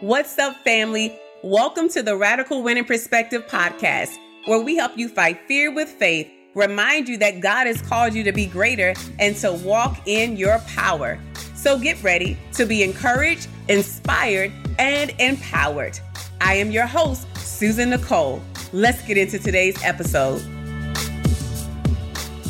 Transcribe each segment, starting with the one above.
What's up, family? Welcome to the Radical Winning Perspective podcast, where we help you fight fear with faith, remind you that God has called you to be greater and to walk in your power. So get ready to be encouraged, inspired, and empowered. I am your host, Susan Nicole. Let's get into today's episode.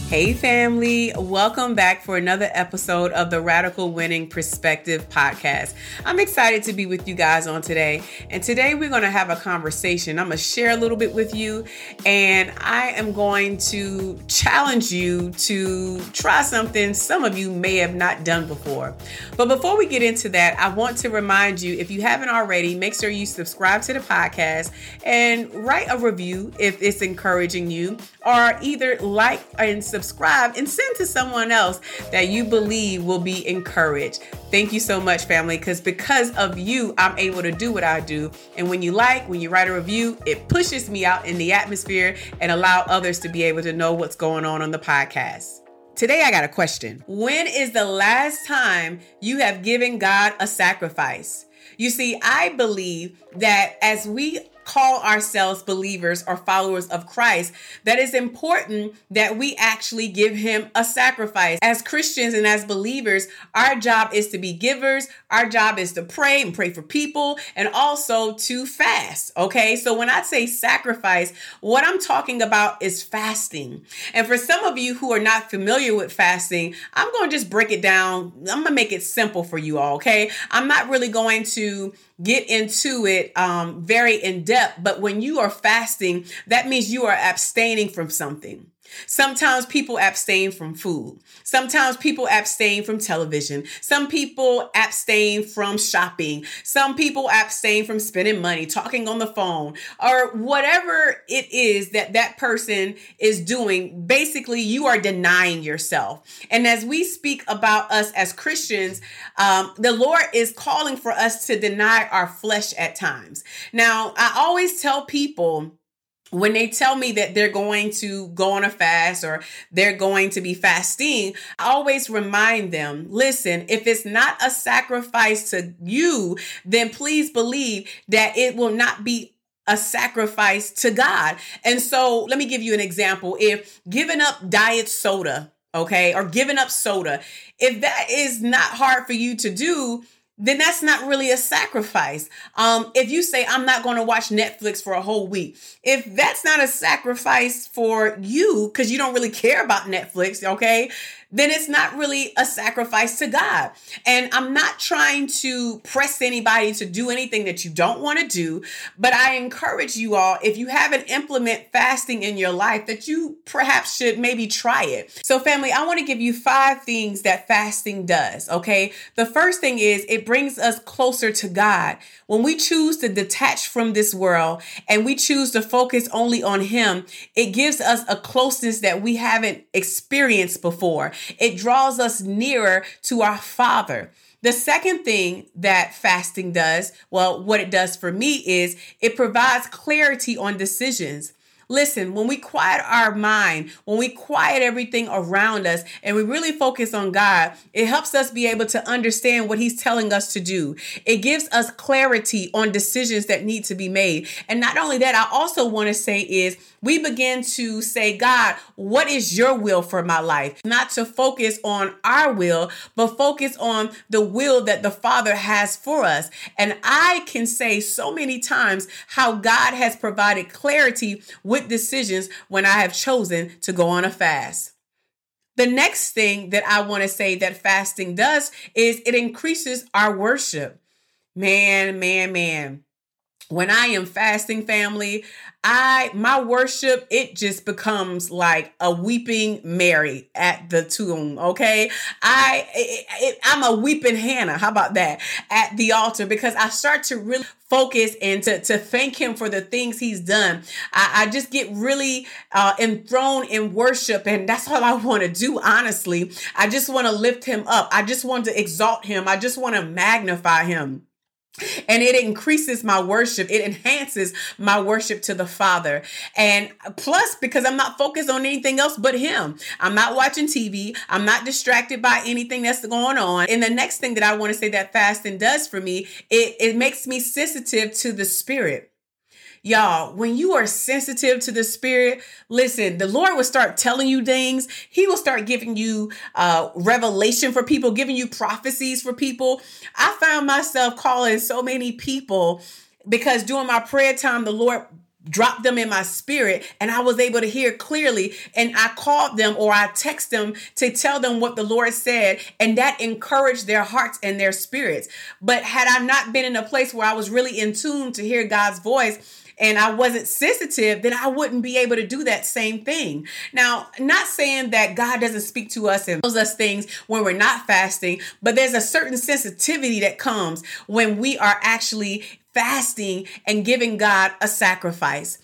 Hey, family. Welcome back for another episode of the Radical Winning Perspective podcast. I'm excited to be with you guys on today. And today we're going to have a conversation. I'm going to share a little bit with you, and I am going to challenge you to try something some of you may have not done before. But before we get into that, I want to remind you if you haven't already, make sure you subscribe to the podcast and write a review if it's encouraging you, or either like and subscribe subscribe, and send to someone else that you believe will be encouraged. Thank you so much, family, because because of you, I'm able to do what I do. And when you like, when you write a review, it pushes me out in the atmosphere and allow others to be able to know what's going on on the podcast. Today, I got a question. When is the last time you have given God a sacrifice? You see, I believe that as we call ourselves believers or followers of Christ, that it's important that we actually give him a sacrifice. As Christians and as believers, our job is to be givers. Our job is to pray and pray for people and also to fast. Okay. So when I say sacrifice, what I'm talking about is fasting. And for some of you who are not familiar with fasting, I'm going to just break it down. I'm going to make it simple for you all. Okay. I'm not really going to get into it um, very in depth, but when you are fasting, that means you are abstaining from something. Sometimes people abstain from food. Sometimes people abstain from television. Some people abstain from shopping. Some people abstain from spending money, talking on the phone, or whatever it is that that person is doing. Basically, you are denying yourself. And as we speak about us as Christians, um, the Lord is calling for us to deny our flesh at times. Now, I always tell people, when they tell me that they're going to go on a fast or they're going to be fasting, I always remind them listen, if it's not a sacrifice to you, then please believe that it will not be a sacrifice to God. And so let me give you an example. If giving up diet soda, okay, or giving up soda, if that is not hard for you to do, then that's not really a sacrifice. Um, if you say, I'm not going to watch Netflix for a whole week, if that's not a sacrifice for you, because you don't really care about Netflix, okay, then it's not really a sacrifice to God. And I'm not trying to press anybody to do anything that you don't want to do, but I encourage you all, if you haven't implement fasting in your life, that you perhaps should maybe try it. So, family, I want to give you five things that fasting does, okay? The first thing is it brings us closer to God. When we choose to detach from this world and we choose to focus only on Him, it gives us a closeness that we haven't experienced before. It draws us nearer to our Father. The second thing that fasting does, well, what it does for me is it provides clarity on decisions. Listen, when we quiet our mind, when we quiet everything around us and we really focus on God, it helps us be able to understand what He's telling us to do. It gives us clarity on decisions that need to be made. And not only that, I also want to say is we begin to say, God, what is your will for my life? Not to focus on our will, but focus on the will that the Father has for us. And I can say so many times how God has provided clarity with decisions when I have chosen to go on a fast. The next thing that I want to say that fasting does is it increases our worship. Man, man, man when I am fasting, family, I my worship it just becomes like a weeping Mary at the tomb. Okay, I it, it, I'm a weeping Hannah. How about that at the altar because I start to really focus and to, to thank him for the things he's done. I, I just get really uh, enthroned in worship, and that's all I want to do. Honestly, I just want to lift him up. I just want to exalt him. I just want to magnify him. And it increases my worship. It enhances my worship to the father. And plus because i'm not focused on anything else but him. I'm not watching tv i'm not distracted by anything that's going on. And the next thing that i want to say that fasting does for me it, it makes me sensitive to the spirit Y'all, when you are sensitive to the spirit, listen, the Lord will start telling you things. He will start giving you uh, revelation for people, giving you prophecies for people. I found myself calling so many people because during my prayer time, the Lord dropped them in my spirit and I was able to hear clearly and I called them or I text them to tell them what the Lord said and that encouraged their hearts and their spirits. But had I not been in a place where I was really in tune to hear God's voice, and I wasn't sensitive, then I wouldn't be able to do that same thing. Now, not saying that God doesn't speak to us and tells us things when we're not fasting, but there's a certain sensitivity that comes when we are actually fasting and giving God a sacrifice.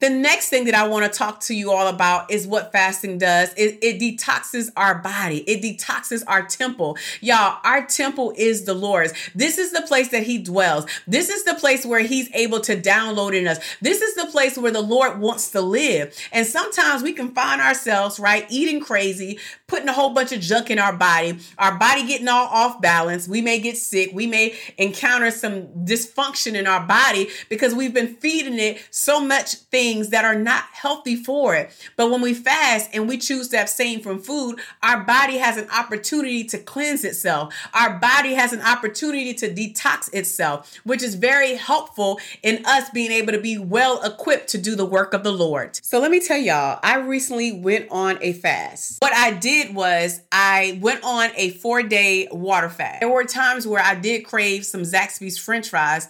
The next thing that I want to talk to you all about is what fasting does. It, it, detoxes our body. It detoxes our temple. Y'all, our temple is the Lord's. This is the place that he dwells. This is the place where he's able to download in us. This is the place where the Lord wants to live. And sometimes we can find ourselves, right, eating crazy, putting a whole bunch of junk in our body, our body getting all off balance. We may get sick. We may encounter some dysfunction in our body because we've been feeding it so much things that are not healthy for it. But when we fast and we choose to abstain from food, our body has an opportunity to cleanse itself. Our body has an opportunity to detox itself, which is very helpful in us being able to be well equipped to do the work of the Lord. So let me tell y'all, I recently went on a fast. What I did was I went on a four day water fast. There were times where I did crave some Zaxby's french fries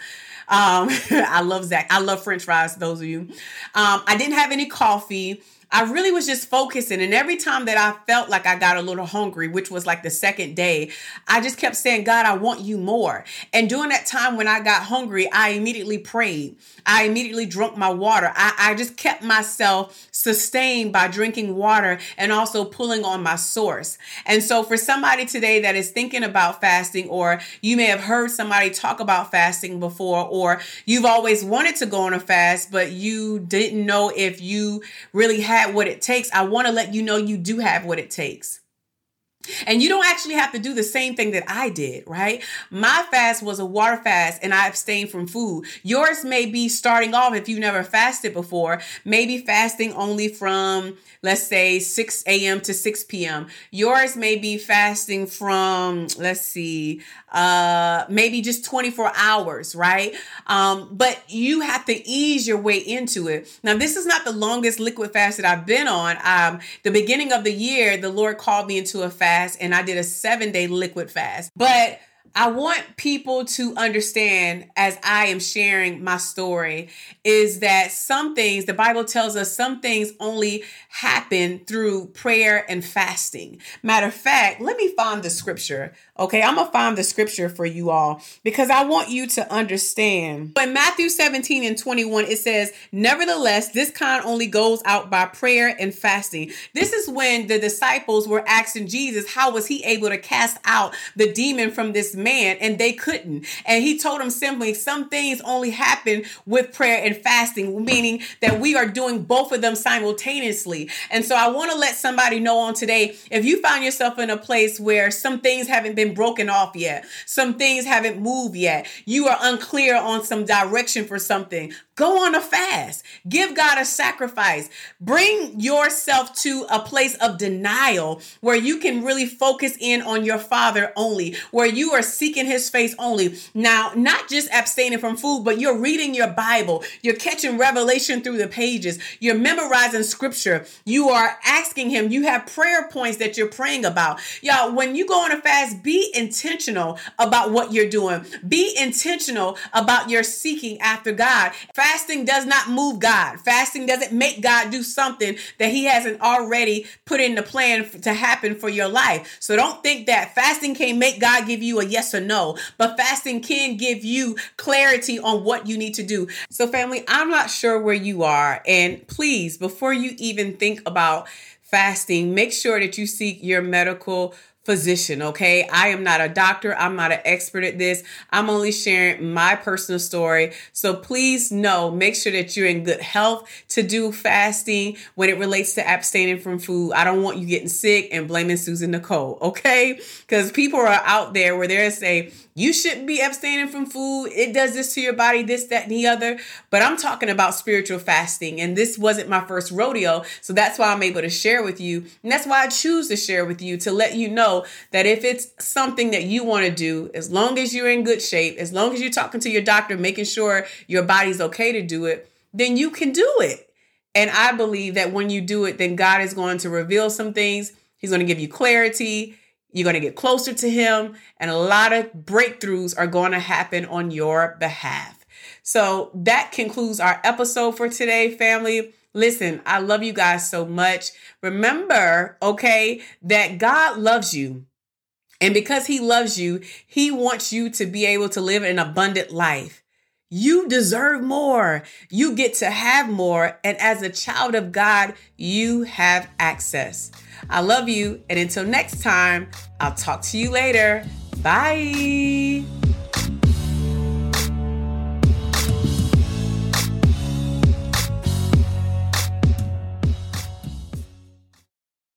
um, I love Zach. I love French fries. Those of you. Um, I didn't have any coffee. I really was just focusing. And every time that I felt like I got a little hungry, which was like the second day, I just kept saying, God, I want you more. And during that time when I got hungry, I immediately prayed. I immediately drank my water. I, I just kept myself sustained by drinking water and also pulling on my source. And so, for somebody today that is thinking about fasting, or you may have heard somebody talk about fasting before, or you've always wanted to go on a fast, but you didn't know if you really had had what it takes, I want to let you know you do have what it takes. And you don't actually have to do the same thing that I did, right? My fast was a water fast and I abstained from food. Yours may be starting off if you've never fasted before, maybe fasting only from, let's say, 6 a.m. to 6 p.m. Yours may be fasting from, let's see, uh, maybe just 24 hours, right? Um, but you have to ease your way into it. Now, this is not the longest liquid fast that I've been on. Um, the beginning of the year, the Lord called me into a fast and I did a seven day liquid fast. But I want people to understand as I am sharing my story is that some things, the Bible tells us some things only happen through prayer and fasting. Matter of fact, let me find the scripture. Okay, I'm gonna find the scripture for you all because I want you to understand. In Matthew 17 and 21, it says, Nevertheless, this kind only goes out by prayer and fasting. This is when the disciples were asking Jesus, How was he able to cast out the demon from this man? And they couldn't. And he told them simply, Some things only happen with prayer and fasting, meaning that we are doing both of them simultaneously. And so I want to let somebody know on today if you find yourself in a place where some things haven't been broken off yet, some things haven't moved yet, you are unclear on some direction for something, Go on a fast. Give God a sacrifice. Bring yourself to a place of denial where you can really focus in on your Father only, where you are seeking His face only. Now, not just abstaining from food, but you're reading your Bible. You're catching revelation through the pages. You're memorizing scripture. You are asking Him. You have prayer points that you're praying about. Y'all, when you go on a fast, be intentional about what you're doing. Be intentional about your seeking after God. Fasting does not move God. Fasting doesn't make God do something that He hasn't already put in the plan to happen for your life. So don't think that fasting can make God give you a yes or no, but fasting can give you clarity on what you need to do. So, family, I'm not sure where you are. And please, before you even think about fasting, make sure that you seek your medical physician, okay? I am not a doctor. I'm not an expert at this. I'm only sharing my personal story. So please know, make sure that you're in good health to do fasting when it relates to abstaining from food. I don't want you getting sick and blaming Susan Nicole, okay? Because people are out there where they're saying, you shouldn't be abstaining from food. It does this to your body, this, that, and the other. But I'm talking about spiritual fasting. And this wasn't my first rodeo. So that's why I'm able to share with you. And that's why I choose to share with you to let you that if it's something that you want to do, as long as you're in good shape, as long as you're talking to your doctor, making sure your body's okay to do it, then you can do it. And I believe that when you do it, then God is going to reveal some things. He's going to give you clarity. You're going to get closer to Him, and a lot of breakthroughs are going to happen on your behalf. So that concludes our episode for today, family. Listen, I love you guys so much. Remember, okay, that God loves you. And because He loves you, He wants you to be able to live an abundant life. You deserve more. You get to have more. And as a child of God, you have access. I love you. And until next time, I'll talk to you later. Bye.